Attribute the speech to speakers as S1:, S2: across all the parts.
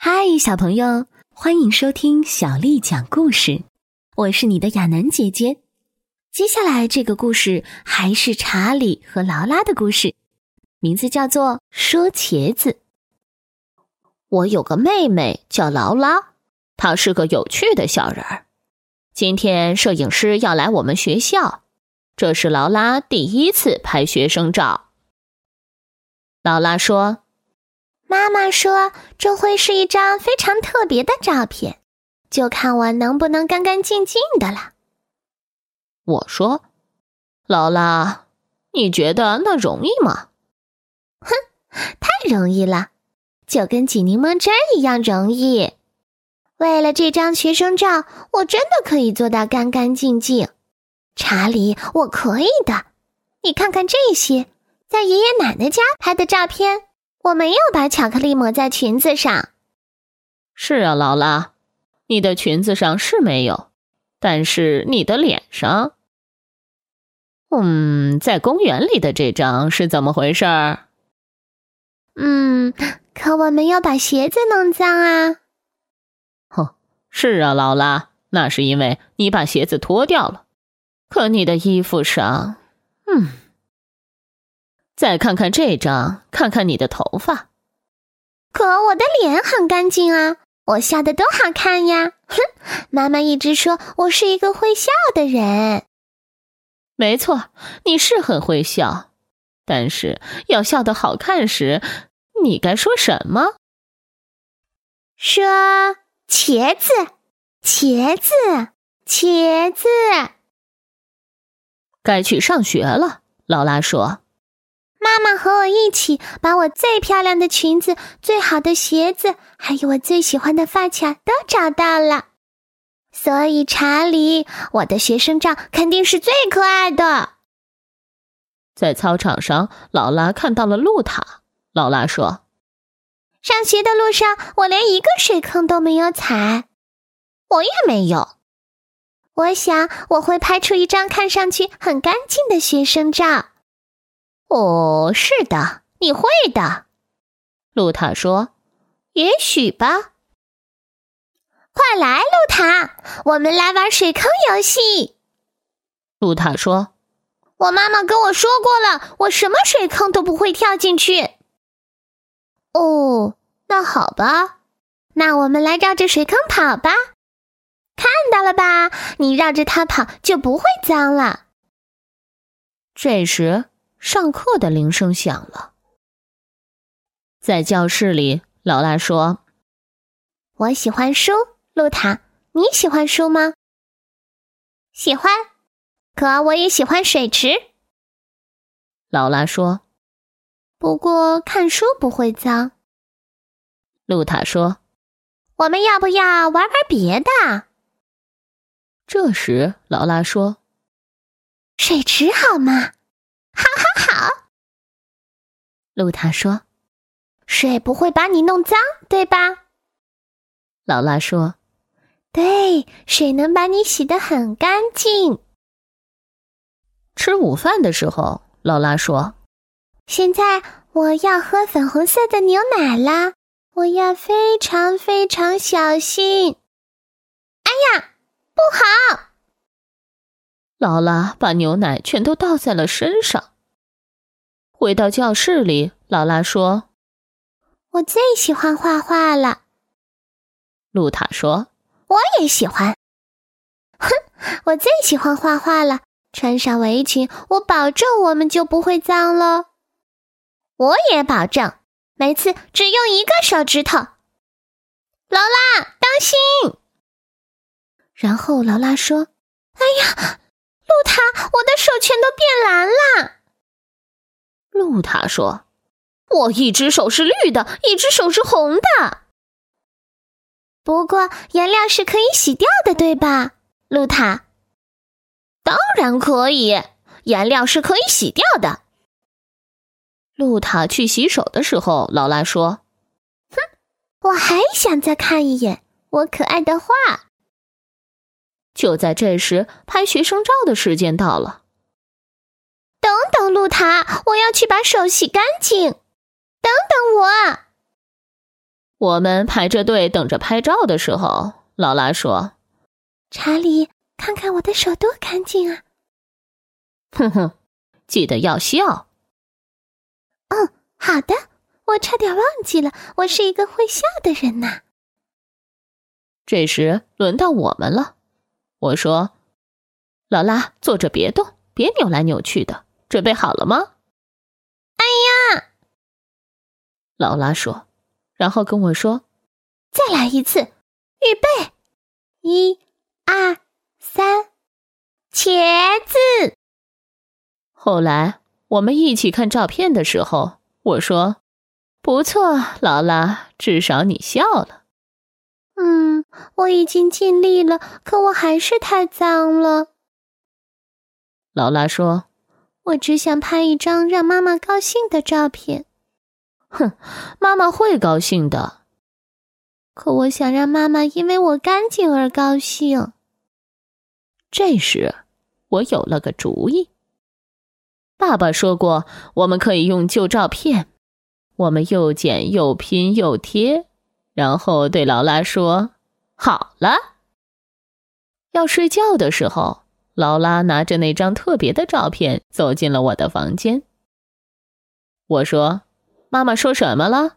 S1: 嗨，小朋友，欢迎收听小丽讲故事。我是你的亚楠姐姐。接下来这个故事还是查理和劳拉的故事，名字叫做《说茄子》。
S2: 我有个妹妹叫劳拉，她是个有趣的小人儿。今天摄影师要来我们学校，这是劳拉第一次拍学生照。劳拉说。
S3: 妈妈说：“这会是一张非常特别的照片，就看我能不能干干净净的了。”
S2: 我说：“劳拉，你觉得那容易吗？”“
S3: 哼，太容易了，就跟挤柠檬汁一样容易。为了这张学生照，我真的可以做到干干净净。查理，我可以的。你看看这些，在爷爷奶奶家拍的照片。”我没有把巧克力抹在裙子上。
S2: 是啊，劳拉，你的裙子上是没有，但是你的脸上……嗯，在公园里的这张是怎么回事儿？
S3: 嗯，可我没有把鞋子弄脏啊。
S2: 哼，是啊，劳拉，那是因为你把鞋子脱掉了。可你的衣服上……嗯。再看看这张，看看你的头发。
S3: 可我的脸很干净啊，我笑的多好看呀！哼，妈妈一直说我是一个会笑的人。
S2: 没错，你是很会笑，但是要笑得好看时，你该说什么？
S3: 说茄子，茄子，茄子。
S2: 该去上学了，劳拉说。
S3: 妈妈和我一起把我最漂亮的裙子、最好的鞋子，还有我最喜欢的发卡都找到了。所以，查理，我的学生照肯定是最可爱的。
S2: 在操场上，劳拉看到了露塔。劳拉说：“
S3: 上学的路上，我连一个水坑都没有踩，
S2: 我也没有。
S3: 我想我会拍出一张看上去很干净的学生照。”
S2: 哦，是的，你会的，露塔说：“
S3: 也许吧。”快来，露塔，我们来玩水坑游戏。
S2: 露塔说：“
S3: 我妈妈跟我说过了，我什么水坑都不会跳进去。”
S2: 哦，那好吧，
S3: 那我们来绕着水坑跑吧。看到了吧？你绕着它跑就不会脏了。
S2: 这时。上课的铃声响了，在教室里，劳拉说：“
S3: 我喜欢书。”露塔，你喜欢书吗？喜欢，可我也喜欢水池。
S2: 劳拉说：“
S3: 不过看书不会脏。”
S2: 露塔说：“
S3: 我们要不要玩玩别的？”
S2: 这时，劳拉说：“
S3: 水池好吗？”
S2: 露塔说：“
S3: 水不会把你弄脏，对吧？”
S2: 劳拉说：“
S3: 对，水能把你洗得很干净。”
S2: 吃午饭的时候，劳拉说：“
S3: 现在我要喝粉红色的牛奶啦，我要非常非常小心。”哎呀，不好！
S2: 劳拉把牛奶全都倒在了身上。回到教室里，劳拉说：“
S3: 我最喜欢画画了。”
S2: 露塔说：“
S3: 我也喜欢。”哼，我最喜欢画画了。穿上围裙，我保证我们就不会脏了。我也保证，每次只用一个手指头。劳拉，当心！
S2: 然后劳拉说：“
S3: 哎呀！”露塔，我的手全都变蓝了。
S2: 露塔说：“我一只手是绿的，一只手是红的。
S3: 不过颜料是可以洗掉的，对吧？”露塔：“
S2: 当然可以，颜料是可以洗掉的。”露塔去洗手的时候，劳拉说：“
S3: 哼，我还想再看一眼我可爱的画。”
S2: 就在这时，拍学生照的时间到了。
S3: 等等，露塔，我要去把手洗干净。等等我。
S4: 我们排着队等着拍照的时候，劳拉说：“
S3: 查理，看看我的手多干净啊！”
S4: 哼哼，记得要笑。
S3: 嗯，好的。我差点忘记了，我是一个会笑的人呐。
S4: 这时轮到我们了，我说：“劳拉，坐着别动，别扭来扭去的，准备好了吗？”
S3: 哎呀，
S4: 劳拉说，然后跟我说：“
S3: 再来一次，预备，一、二、三，茄子。”
S4: 后来我们一起看照片的时候，我说。不错，劳拉，至少你笑了。
S3: 嗯，我已经尽力了，可我还是太脏了。
S4: 劳拉说：“
S3: 我只想拍一张让妈妈高兴的照片。”
S4: 哼，妈妈会高兴的。
S3: 可我想让妈妈因为我干净而高兴。
S4: 这时，我有了个主意。爸爸说过，我们可以用旧照片。我们又剪又拼又贴，然后对劳拉说：“好了。”要睡觉的时候，劳拉拿着那张特别的照片走进了我的房间。我说：“妈妈说什么了？”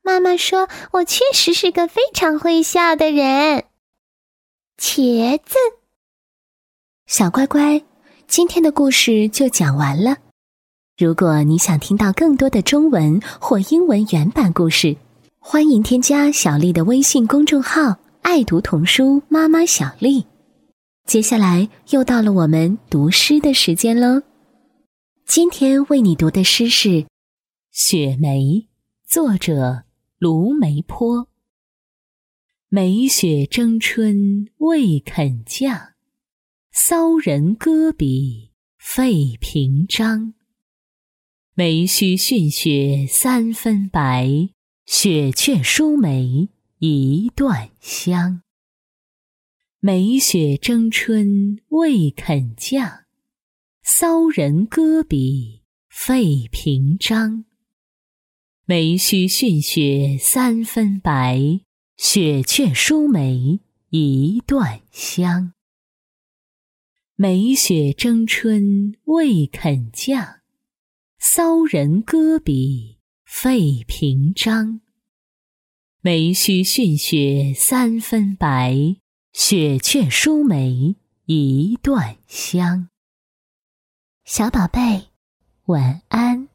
S3: 妈妈说：“我确实是个非常会笑的人。”茄子，
S2: 小乖乖，今天的故事就讲完了。如果你想听到更多的中文或英文原版故事，欢迎添加小丽的微信公众号“爱读童书妈妈小丽”。接下来又到了我们读诗的时间喽。今天为你读的诗是《雪梅》，作者卢梅坡。梅雪争春未肯降，骚人歌笔费评章。梅须逊雪三分白，雪却输梅一段香。梅雪争春未肯降，骚人歌笔费评章。梅须逊雪三分白，雪却输梅一段香。梅雪争春未肯降。骚人歌笔费评章，梅须逊雪三分白，雪却输梅一段香。小宝贝，晚安。